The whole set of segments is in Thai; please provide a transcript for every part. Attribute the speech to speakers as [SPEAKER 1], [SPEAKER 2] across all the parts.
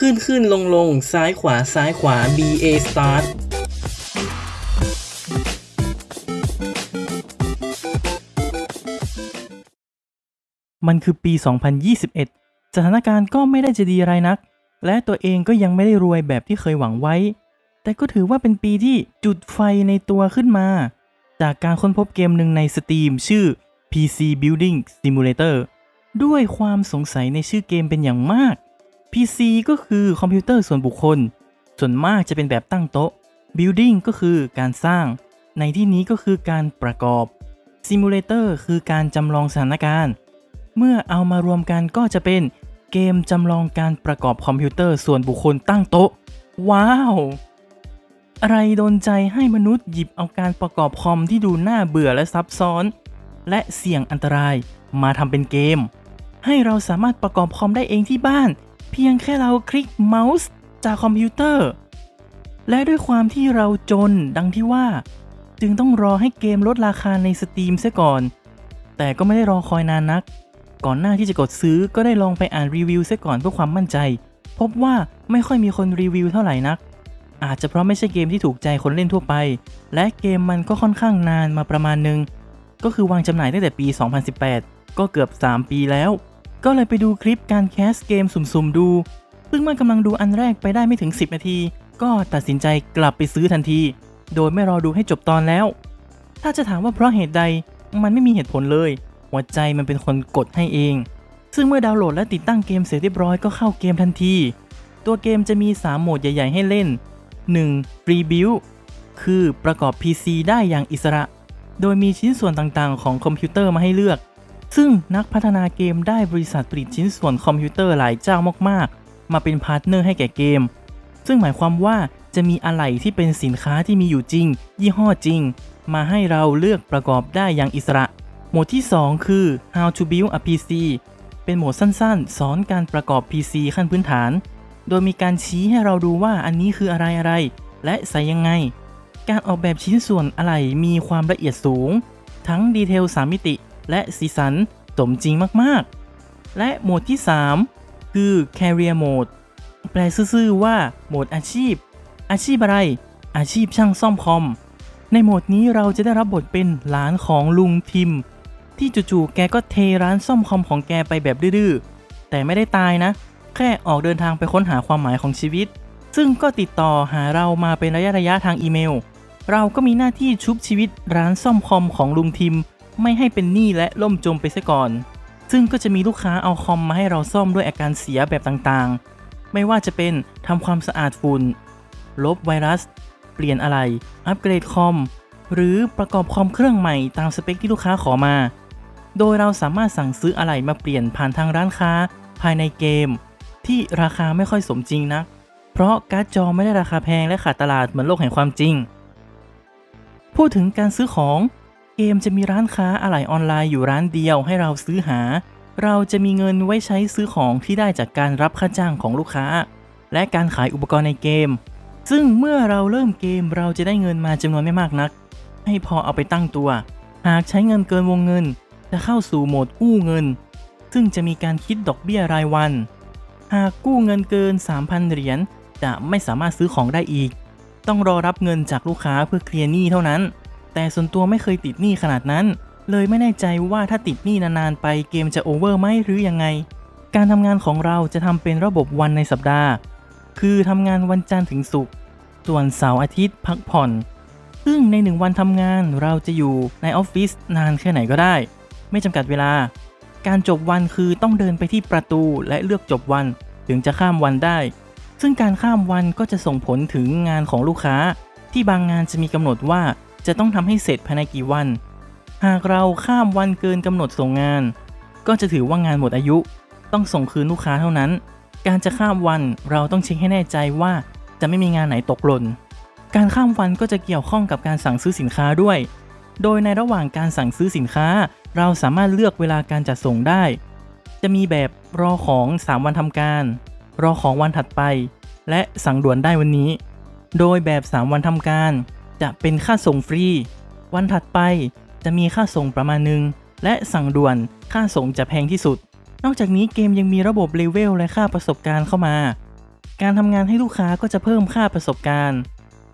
[SPEAKER 1] ขึ้นขึ้นลงลงซ้ายขวาซ้ายขวา B A start
[SPEAKER 2] มันคือปี 2021 สถานการณ์ก็ไม่ได้จะดีไรนัก และตัวเองก็ยังไม่ได้รวยแบบที่เคยหวังไว้ แต่ก็ถือว่าเป็นปีที่จุดไฟในตัวขึ้นมา จากการค้นพบเกมหนึ่งใน Steam ชื่อ PC Building Simulator ด้วยความสงสัยในชื่อเกมเป็นอย่างมาก PC ก็คือคอมพิวเตอร์ส่วนบุคคล ส่วนมากจะเป็นแบบตั้งโต๊ะ Building ก็คือการสร้าง ในที่นี้ก็คือการประกอบ Simulator คือการจำลองสถานการณ์ เมื่อเอามารวมกันก็จะเป็นเกมจำลองการประกอบคอมพิวเตอร์ส่วนบุคคลตั้งโต๊ะ ว้าว อะไรโดนใจให้มนุษย์หยิบเอาการประกอบคอมที่ดูน่าเบื่อและซับซ้อน และเสี่ยงอันตรายมาทำเป็นเกม ให้เราสามารถประกอบคอมได้เองที่บ้าน เพียงแค่เราคลิกเมาส์จากคอมพิวเตอร์ และด้วยความที่เราจนดังที่ว่า จึงต้องรอให้เกมลดราคาใน Steam เสียก่อน แต่ก็ไม่ได้รอคอยนานนัก ก่อนหน้าที่จะกดซื้อก็ได้ลองไปอ่านรีวิวเสียก่อนเพื่อความมั่นใจ พบว่าไม่ค่อยมีคนรีวิวเท่าไหร่นัก อาจจะเพราะไม่ใช่เกมที่ถูกใจคนเล่นทั่วไป และเกมมันก็ค่อนข้างนานมาประมาณนึง ก็คือวางจำหน่ายตั้งแต่ปี 2018 ก็เกือบ 3 ปีแล้ว ก็เลยไปดูคลิปการแคสเกมสุ่มๆดู ซึ่งเมื่อกำลังดูอันแรกไปได้ไม่ถึง 10 นาที ก็ตัดสินใจกลับไปซื้อทันที โดยไม่รอดูให้จบตอนแล้ว ถ้าจะถามว่าเพราะเหตุใด มันไม่มีเหตุผลเลย หัวใจมันเป็นคนกดให้เอง ซึ่งเมื่อดาวน์โหลดและติดตั้งเกมเสร็จเรียบร้อยก็เข้าเกมทันที ตัวเกมจะมี 3 โหมดใหญ่ ๆ ให้เล่น 1. Free Build คือประกอบ PC ได้อย่างอิสระ โดยมีชิ้นส่วนต่างๆ ของคอมพิวเตอร์มาให้เลือก ซึ่งนักพัฒนาเกมได้บริษัทผลิตชิ้นส่วนคอมพิวเตอร์หลายเจ้ามากๆ มาเป็น partner ให้แก่เกม ซึ่งหมายความว่าจะมีอะไหล่ที่เป็นสินค้าที่มีอยู่จริง ยี่ห้อจริง มาให้เราเลือกประกอบได้อย่างอิสระ โหมดที่ 2 คือ How to Build a PC เป็นโหมดสั้นๆ สอนการประกอบ PC ขั้นพื้นฐาน โดยมีการชี้ให้เราดูว่าอันนี้คืออะไรอะไร และใส่ยังไง การออกแบบชิ้นส่วนอะไหล่มีความละเอียดสูง ทั้งดีเทล3มิติ และสีสันสมจริงมากๆ และโหมดที่ 3 คือ Career Mode แปลซื่อๆว่าโหมดอาชีพ อาชีพอะไร อาชีพช่างซ่อมคอม ในโหมดนี้เราจะได้รับบทเป็นหลานของลุงทิม ที่จู่ๆแกก็เทร้านซ่อมคอมของแกไปแบบดื้อๆแต่ไม่ได้ตายนะ แค่ออกเดินทางไปค้นหาความหมายของชีวิต ซึ่งก็ติดต่อหาเรามาเป็นระยะระยะทางอีเมล เราก็มีหน้าที่ชุบชีวิตร้านซ่อมคอมของลุงทิม ไม่ให้เป็นหนี้และล่มจมไปซะก่อน ซึ่งก็จะมีลูกค้าเอาคอมมาให้เราซ่อมด้วยอาการเสียแบบต่างๆ ไม่ว่าจะเป็นทำความสะอาดฝุ่น ลบไวรัส เปลี่ยนอะไร อัปเกรดคอม หรือประกอบคอมเครื่องใหม่ตามสเปคที่ลูกค้าขอมา โดยเราสามารถสั่งซื้ออะไหล่มาเปลี่ยนผ่านทางร้านค้า ภายในเกม ที่ราคาไม่ค่อยสมจริงนัก เพราะการ์ดจอไม่ได้ราคาแพงและขาดตลาดเหมือนโลกแห่งความจริงพูดถึงการซื้อของ เกมจะมีร้านค้าอะไหล่ออนไลน์อยู่ร้านเดียวให้เราซื้อหา เราจะมีเงินไว้ใช้ซื้อของที่ได้จากการรับค่าจ้างของลูกค้า และการขายอุปกรณ์ในเกม ซึ่งเมื่อเราเริ่มเกมเราจะได้เงินมาจำนวนไม่มากนัก ให้พอเอาไปตั้งตัว หากใช้เงินเกินวงเงิน จะเข้าสู่โหมดกู้เงิน ซึ่งจะมีการคิดดอกเบี้ยรายวัน หากกู้เงินเกิน 3,000 เหรียญจะไม่สามารถซื้อของได้อีก ต้องรอรับเงินจากลูกค้าเพื่อเคลียร์หนี้เท่านั้น แต่ส่วนตัวไม่เคยติดหนี้ขนาดนั้น เลยไม่แน่ใจว่าถ้าติดหนี้นานๆไปเกมจะโอเวอร์ไหมหรือยังไง การทำงานของเราจะทำเป็นระบบวันในสัปดาห์ คือทำงานวันจันทร์ถึงศุกร์ส่วนเสาร์อาทิตย์พักผ่อน ซึ่งในหนึ่งวันทำงานเราจะอยู่ในออฟฟิศนานแค่ไหนก็ได้ ไม่จำกัดเวลา การจบวันคือต้องเดินไปที่ประตูและเลือกจบวัน ถึงจะข้ามวันได้ ซึ่งการข้ามวันก็จะส่งผลถึงงานของลูกค้า ที่บางงานจะมีกำหนดว่า จะต้องทำให้เสร็จภายในกี่วัน หากเราข้ามวันเกินกำหนดส่งงาน ก็จะถือว่างานหมดอายุ ต้องส่งคืนลูกค้าเท่านั้น การจะข้ามวันเราต้องเช็คให้แน่ใจว่าจะไม่มีงานไหนตกหล่น การข้ามวันก็จะเกี่ยวข้องกับการสั่งซื้อสินค้าด้วย โดยในระหว่างการสั่งซื้อสินค้า เราสามารถเลือกเวลาการจัดส่งได้ จะมีแบบรอของ 3 วันทำการ รอของวันถัดไป และสั่งด่วนได้วันนี้ โดยแบบ 3 วันทำการ จะเป็นค่าส่งฟรี วันถัดไปจะมีค่าส่งประมาณหนึ่งและสั่งด่วนค่าส่งจะแพงที่สุด นอกจากนี้เกมยังมีระบบเลเวลและค่าประสบการณ์เข้ามา การทำงานให้ลูกค้าก็จะเพิ่มค่าประสบการณ์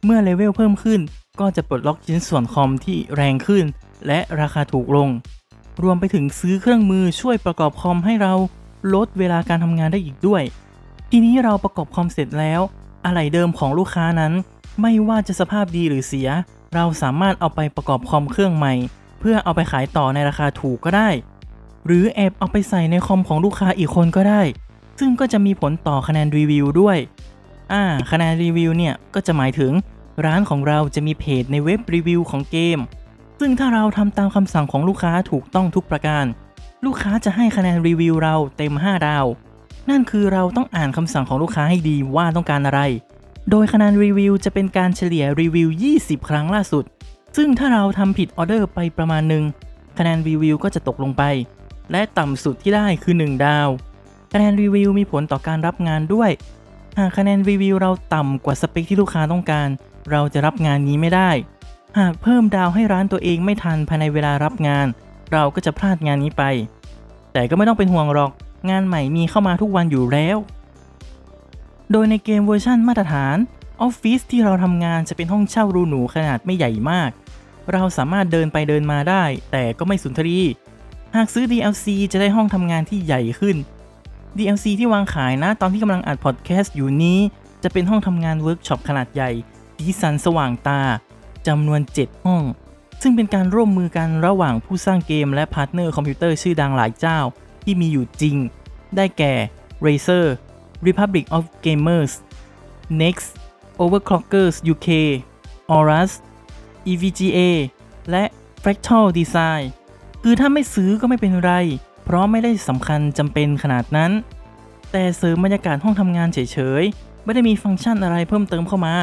[SPEAKER 2] เมื่อเลเวลเพิ่มขึ้นก็จะปลดล็อกชิ้นส่วนคอมที่แรงขึ้น และราคาถูกลง รวมไปถึงซื้อเครื่องมือช่วยประกอบคอมให้เราลดเวลาการทำงานได้อีกด้วย ทีนี้เราประกอบคอมเสร็จแล้ว อะไหล่เดิมของลูกค้านั้น ไม่ว่าจะสภาพดีหรือเสีย เราสามารถเอาไปประกอบคอมเครื่องใหม่ เพื่อเอาไปขายต่อในราคาถูกก็ได้ หรือแอบเอาไปใส่ในคอมของลูกค้าอีกคนก็ได้ ซึ่งก็จะมีผลต่อคะแนนรีวิวด้วยอ่าคะแนนรีวิวเนี่ยก็จะหมายถึง ร้านของเราจะมีเพจในเว็บรีวิวของเกม ซึ่งถ้าเราทำตามคำสั่งของลูกค้าถูกต้องทุกประการ ลูกค้าจะให้คะแนนรีวิวเราเต็ม 5 ดาว นั่นคือเราต้องอ่านคำสั่งของลูกค้าให้ดีว่าต้องการอะไร โดยคะแนนรีวิวจะเป็นการเฉลี่ยรีวิว 20 ครั้งล่าสุด ซึ่งถ้าเราทำผิดออเดอร์ไปประมาณหนึ่งคะแนนรีวิวก็จะตกลงไป และต่ำสุดที่ได้คือ 1 ดาว คะแนนรีวิวมีผลต่อการรับงานด้วย หากคะแนนรีวิวเราต่ำกว่าสเปคที่ลูกค้าต้องการ เราจะรับงานนี้ไม่ได้ หากเพิ่มดาวให้ร้านตัวเองไม่ทันภายในเวลารับงาน เราก็จะพลาดงานนี้ไป แต่ก็ไม่ต้องเป็นห่วงหรอก งานใหม่มีเข้ามาทุกวันอยู่แล้ว โดยในเกมเวอร์ชั่นมาตรฐานออฟฟิศที่เราทำงานจะเป็นห้องเช่ารูหนูขนาดไม่ใหญ่มาก เราสามารถเดินไปเดินมาได้ แต่ก็ไม่สุนทรีหากซื้อ DLC จะได้ห้องทำงานที่ใหญ่ขึ้น DLC ที่วางขายนะตอนที่กำลังอัดพอดแคสต์อยู่นี้ จะเป็นห้องทำงานเวิร์กช็อปขนาดใหญ่สีสันสว่างตาจำนวน 7 ห้อง ซึ่งเป็นการร่วมมือกันระหว่างผู้สร้างเกมและ partner คอมพิวเตอร์ชื่อดังหลายเจ้า ที่มีอยู่จริง ได้แก่ Razer Republic of Gamers NZXT Overclockers UK Aorus EVGA และ Fractal Design คือถ้าไม่ซื้อก็ไม่เป็นไร เพราะไม่ได้สำคัญจำเป็นขนาดนั้น แต่เสริมบรรยากาศห้องทำงานเฉยๆ ไม่ได้มีฟังก์ชันอะไรเพิ่มเติมเข้ามา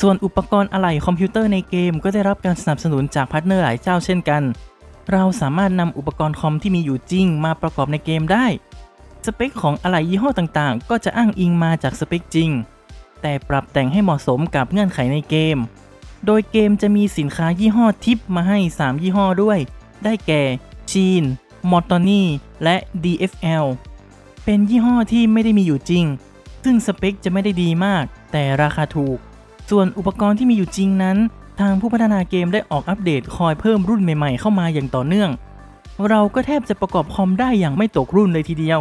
[SPEAKER 2] ส่วนอุปกรณ์อะไหล่คอมพิวเตอร์ในเกมก็ได้รับการสนับสนุนจาก partner หลายเจ้าเช่นกัน เราสามารถนำอุปกรณ์คอมที่มีอยู่จริงมาประกอบในเกมได้ สเปคของอะไหล่ยี่ห้อต่างๆ ก็จะอ้างอิงมาจากสเปคจริง แต่ปรับแต่งให้เหมาะสมกับเงื่อนไขในเกม โดยเกมจะมีสินค้ายี่ห้อทิพย์มาให้ 3 ยี่ห้อด้วย ได้แก่ Shean Mortoni และ DFL เป็นยี่ห้อที่ไม่ได้มีอยู่จริง ซึ่งสเปคจะไม่ได้ดีมาก แต่ราคาถูก ส่วนอุปกรณ์ที่มีอยู่จริงนั้น ทางผู้พัฒนาเกมได้ออกอัปเดตคอยเพิ่มรุ่นใหม่ๆ เข้ามาอย่างต่อเนื่อง เราก็แทบจะประกอบคอมได้อย่างไม่ตกรุ่นเลยทีเดียว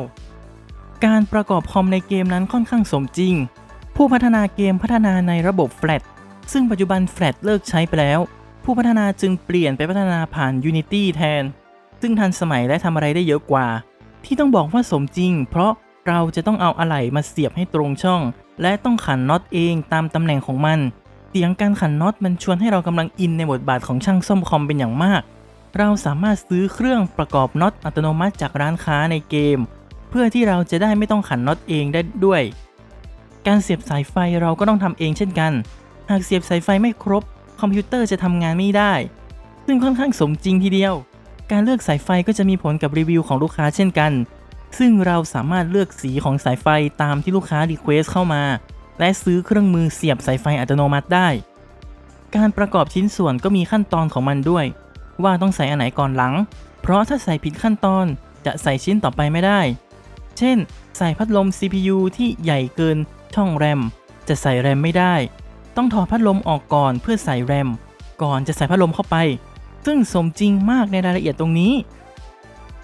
[SPEAKER 2] การประกอบคอมในเกมนั้นค่อนข้างสมจริง ผู้พัฒนาเกมพัฒนาในระบบ Flat ซึ่งปัจจุบัน Flat เลิกใช้ไปแล้ว ผู้พัฒนาจึงเปลี่ยนไปพัฒนาผ่าน Unity แทน ซึ่งทันสมัยและทำอะไรได้เยอะกว่า ที่ต้องบอกว่าสมจริง เพราะเราจะต้องเอาอะไหล่มาเสียบให้ตรงช่อง และต้องขันน็อตเองตามตำแหน่งของมัน เสียงการขันน็อตมันชวนให้เรากำลังอินในบทบาทของช่างซ่อมคอมเป็นอย่างมาก เราสามารถซื้อเครื่องประกอบน็อตอัตโนมัติจากร้านค้าในเกม เพื่อที่เราจะได้ไม่ต้องขันน็อตเองได้ด้วย การเสียบสายไฟเราก็ต้องทำเองเช่นกัน หากเสียบสายไฟไม่ครบ คอมพิวเตอร์จะทำงานไม่ได้ ซึ่งค่อนข้างสมจริงทีเดียว การเลือกสายไฟก็จะมีผลกับรีวิวของลูกค้าเช่นกัน ซึ่งเราสามารถเลือกสีของสายไฟตามที่ลูกค้า request เข้ามา และซื้อเครื่องมือเสียบสายไฟอัตโนมัติได้ การประกอบชิ้นส่วนก็มีขั้นตอนของมันด้วย ว่าต้องใส่อันไหนก่อนหลัง เพราะถ้าใส่ผิดขั้นตอนจะใส่ชิ้นต่อไปไม่ได้ เช่นใส่พัดลม CPU ที่ใหญ่เกินช่องแรม จะใส่แรมไม่ได้ ต้องถอดพัดลมออกก่อนเพื่อใส่แรม ก่อนจะใส่พัดลมเข้าไป ซึ่งสมจริงมากในรายละเอียดตรงนี้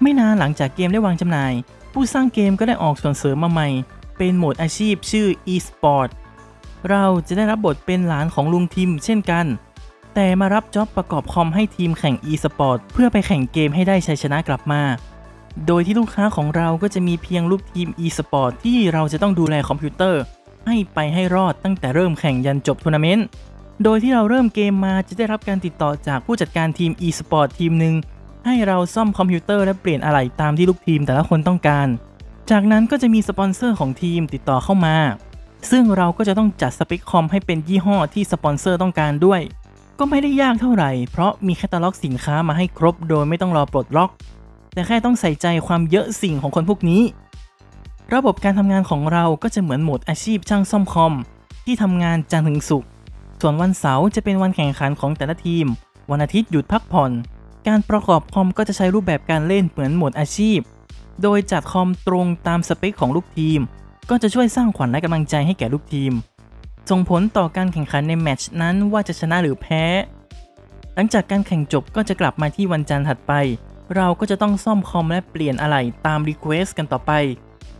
[SPEAKER 2] ไม่นานหลังจากเกมได้วางจำหน่าย ผู้สร้างเกมก็ได้ออกส่วนเสริมมาใหม่ เป็นโหมดอาชีพชื่อ e-sport เราจะได้รับบทเป็นหลานของลุงทิมเช่นกัน แต่มารับจ็อบประกอบคอมให้ทีมแข่ง e-sport เพื่อไปแข่งเกมให้ได้ชัยชนะกลับมา โดยที่ลูกค้าของเราก็จะมีเพียงลูกทีม e-sport ที่เราจะต้องดูแลคอมพิวเตอร์ ให้ไปให้รอดตั้งแต่เริ่มแข่งยันจบทัวร์นาเมนต์ โดยที่เราเริ่มเกมมาจะได้รับการติดต่อจากผู้จัดการทีม e-sport ทีมหนึ่งให้เราซ่อมคอมพิวเตอร์และเปลี่ยนอะไหล่ตามที่ลูกทีมแต่ละคนต้องการ จากนั้นก็จะมีสปอนเซอร์ของทีมติดต่อเข้ามา ซึ่งเราก็จะต้องจัดสเปคคอมให้เป็นยี่ห้อที่สปอนเซอร์ต้องการด้วย ก็ไม่ได้ยากเท่าไหร่ เพราะมีแคตตาล็อกสินค้ามาให้ครบโดยไม่ต้องรอปลดล็อก แต่แค่ต้องใส่ใจความเยอะสิ่งของคนพวกนี้ ระบบการทำงานของเราก็จะเหมือนโหมดอาชีพช่างซ่อมคอม ที่ทำงานจันทร์ถึงศุกร์ส่วนวันเสาร์จะเป็นวันแข่งขันของแต่ละทีม วันอาทิตย์หยุดพักผ่อน การประกอบคอมก็จะใช้รูปแบบการเล่นเหมือนโหมดอาชีพ โดยจัดคอมตรงตามสเปคของลูกทีม ก็จะช่วยสร้างขวัญและกำลังใจให้แก่ลูกทีม ส่งผลต่อการแข่งขันในแมตช์นั้นว่าจะชนะหรือแพ้ หลังจากการแข่งจบก็จะกลับมาที่วันจันทร์ถัดไป เราก็จะต้องซ่อมคอมและเปลี่ยนอะไหล่ตาม request กันต่อไป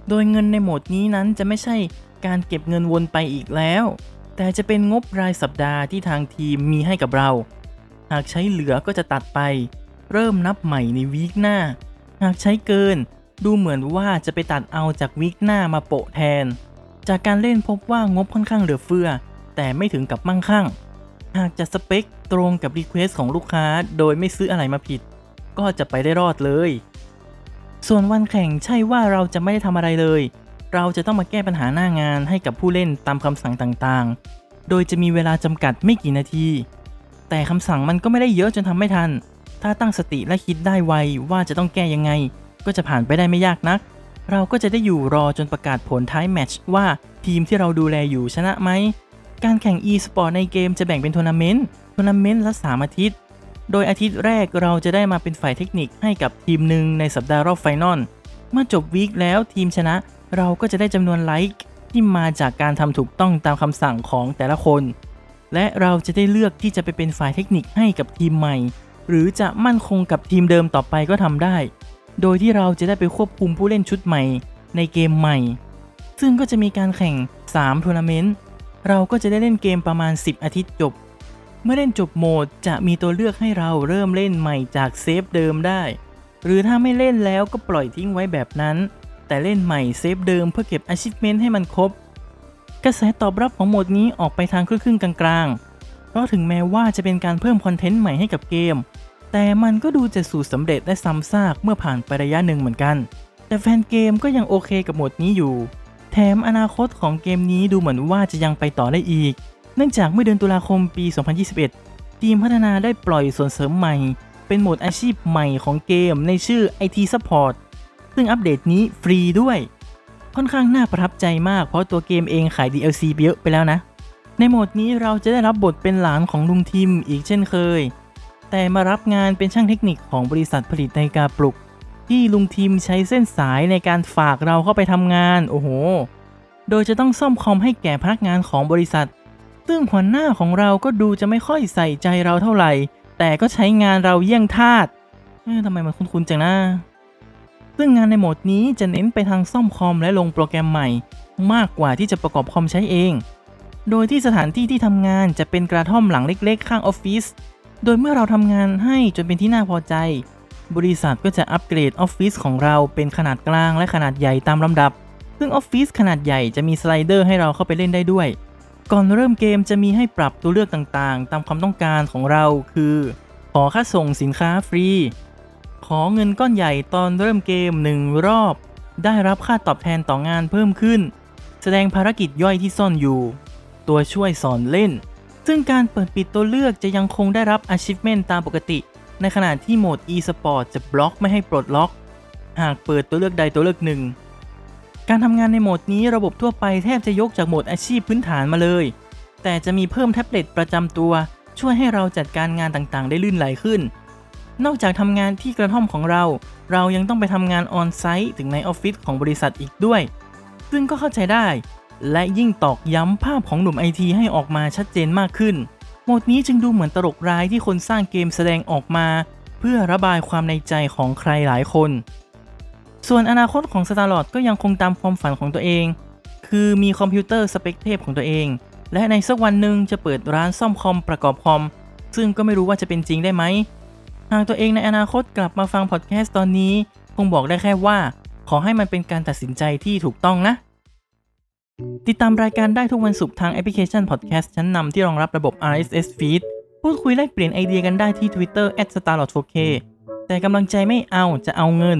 [SPEAKER 2] โดยเงินในโหมดนี้นั้นจะไม่ใช่การเก็บเงินวนไปอีกแล้ว แต่จะเป็นงบรายสัปดาห์ที่ทางทีมมีให้กับเรา หากใช้เหลือก็จะตัดไป เริ่มนับใหม่ใน week หน้า หากใช้เกิน ดูเหมือนว่าจะไปตัดเอาจาก week หน้ามาโปะแทน จากการเล่นพบว่างบค่อนข้างเหลือเฟือ แต่ไม่ถึงกับมั่งคั่ง หากจะสเปคตรงกับรีเควสของลูกค้า โดยไม่ซื้ออะไรมาผิด ก็จะไปได้รอดเลย ส่วนวันแข่งใช่ว่าเราจะไม่ได้ทำอะไรเลย เราจะต้องมาแก้ปัญหาหน้างานให้กับผู้เล่นตามคำสั่งต่างๆ โดยจะมีเวลาจำกัดไม่กี่นาที แต่คำสั่งมันก็ไม่ได้เยอะจนทำไม่ทัน ถ้าตั้งสติและคิดได้ไวว่าจะต้องแก้ยังไง ก็จะผ่านไปได้ไม่ยากนัก เราก็จะได้อยู่รอจนประกาศผลท้ายแมตช์ว่าทีมที่เราดูแลอยู่ชนะไหมการแข่ง e-sport ในเกมจะแบ่งเป็นทัวร์นาเมนต์ ทัวร์นาเมนต์ละ 3 อาทิตย์ โดยอาทิตย์แรกเราจะได้มาเป็นฝ่ายเทคนิคให้กับทีมหนึ่งในสัปดาห์รอบ final เมื่อจบ week แล้วทีมชนะเราก็จะได้จำนวนไลค์ที่มาจากการทำถูกต้องตามคำสั่งของแต่ละคน และเราจะได้เลือกที่จะไปเป็นฝ่ายเทคนิคให้กับทีมใหม่ หรือจะมั่นคงกับทีมเดิมต่อไปก็ทำได้ โดยที่เราจะได้ไปควบคุมผู้เล่นชุดใหม่ ในเกมใหม่ ซึ่งก็จะมีการแข่ง 3 ทัวร์นาเมนต์ เราก็จะได้เล่นเกมประมาณ 10 อาทิตย์จบ เมื่อเล่นจบโหมดจะมีตัวเลือกให้เราเริ่มเล่นใหม่จากเซฟเดิมได้ หรือถ้าไม่เล่นแล้วก็ปล่อยทิ้งไว้แบบนั้น แต่เล่นใหม่เซฟเดิมเพื่อเก็บ achievement ให้มันครบ กระแสตอบรับของโหมดนี้ออกไปทางครึ่งๆกลางๆ เพราะถึงแม้ว่าจะเป็นการเพิ่มคอนเทนต์ใหม่ให้กับเกม แต่มันก็ดูจะสูตรสำเร็จและซ้ำซากเมื่อผ่านไประยะหนึ่งเหมือนกัน แต่แฟนเกมก็ยังโอเคกับโหมดนี้อยู่ แถมอนาคตของเกมนี้ดูเหมือนว่าจะยังไปต่อได้อีก เนื่องจากเมื่อเดือนตุลาคมปี 2021 ทีมพัฒนาได้ปล่อยส่วนเสริมใหม่ เป็นโหมดอาชีพใหม่ของเกมในชื่อ IT Support ซึ่งอัปเดตนี้ฟรีด้วย ค่อนข้างน่าประทับใจมากเพราะตัวเกมเองขาย DLC เยอะไปแล้วนะ ในโหมดนี้เราจะได้รับบทเป็นหลานของลุงทิมอีกเช่นเคย แต่มารับงานเป็นช่างเทคนิคของบริษัทผลิตนาฬิกาปลุก ที่ลุงทิมใช้เส้นสายในการฝากเราเข้าไปทำงาน โอ้โห โดยจะต้องซ่อมคอมให้แก่พนักงานของบริษัท ซึ่งหัวหน้าของเราก็ดูจะไม่ค่อยใส่ใจเราเท่าไหร่ แต่ก็ใช้งานเราเยี่ยงทาสเอ๊ะทำไมมันคุ้นๆจังนะซึ่งงานในโหมดนี้จะเน้นไปทางซ่อมคอมและลงโปรแกรมใหม่ มากกว่าที่จะประกอบคอมใช้เอง โดยที่สถานที่ที่ทำงานจะเป็นกระท่อมหลังเล็กๆ ข้างออฟฟิศโดยเมื่อเราทำงานให้จนเป็นที่น่าพอใจ บริษัทก็จะอัปเกรดออฟฟิศของเราเป็นขนาดกลางและขนาดใหญ่ตามลำดับ ซึ่งออฟฟิศขนาดใหญ่จะมี slider ให้เราเข้าไปเล่นได้ด้วย ก่อนเริ่มเกมจะมีให้ปรับตัวเลือกต่างๆ ตามความต้องการของเราคือ ขอค่าส่งสินค้าฟรี ขอเงินก้อนใหญ่ตอนเริ่มเกม 1 รอบ ได้รับค่าตอบแทนต่องานเพิ่มขึ้น แสดงภารกิจย่อยที่ซ่อนอยู่ ตัวช่วยสอนเล่น ซึ่งการเปิดปิดตัวเลือกจะยังคงได้รับ achievement ตามปกติ ในขณะที่โหมด e-sport จะบล็อกไม่ให้ปลดล็อก หากเปิดตัวเลือกใดตัวเลือกหนึ่ง การทำงานในโหมดนี้ระบบทั่วไปแทบจะยกจากโหมดอาชีพพื้นฐานมาเลย แต่จะมีเพิ่มแท็บเล็ตประจำตัว ช่วยให้เราจัดการงานต่างๆ ได้ลื่นไหลขึ้น นอกจากทำงานที่กระท่อมของเรา เรายังต้องไปทำงาน on-site ถึงในออฟฟิศของบริษัทอีกด้วย ซึ่งก็เข้าใจได้ และยิ่งตอกย้ำภาพของหนุ่มไอทีให้ออกมาชัดเจนมากขึ้น โหมดนี้จึงดูเหมือนตลกร้ายที่คนสร้างเกมแสดงออกมา เพื่อระบายความในใจของใครหลายคน ส่วนอนาคตของ Starlord ก็ยังคงตามความฝันของตัวเอง คือมีคอมพิวเตอร์สเปคเทพของตัวเอง และในสักวันหนึ่งจะเปิดร้านซ่อมคอมประกอบคอม ซึ่งก็ไม่รู้ว่าจะเป็นจริงได้ไหม หากตัวเองในอนาคตกลับมาฟังพอดแคสต์ตอนนี้ คงบอกได้แค่ว่า ขอให้มันเป็นการตัดสินใจที่ถูกต้องนะ ติดตามรายการได้ทุกวันศุกร์ทางแอปพลิเคชันพอดแคสต์ชั้นนำที่รองรับระบบ RSS feed พูดคุยแลกเปลี่ยนไอเดียกันได้ที่ Twitter @starlord4k แต่กำลังใจไม่เอาจะเอาเงิน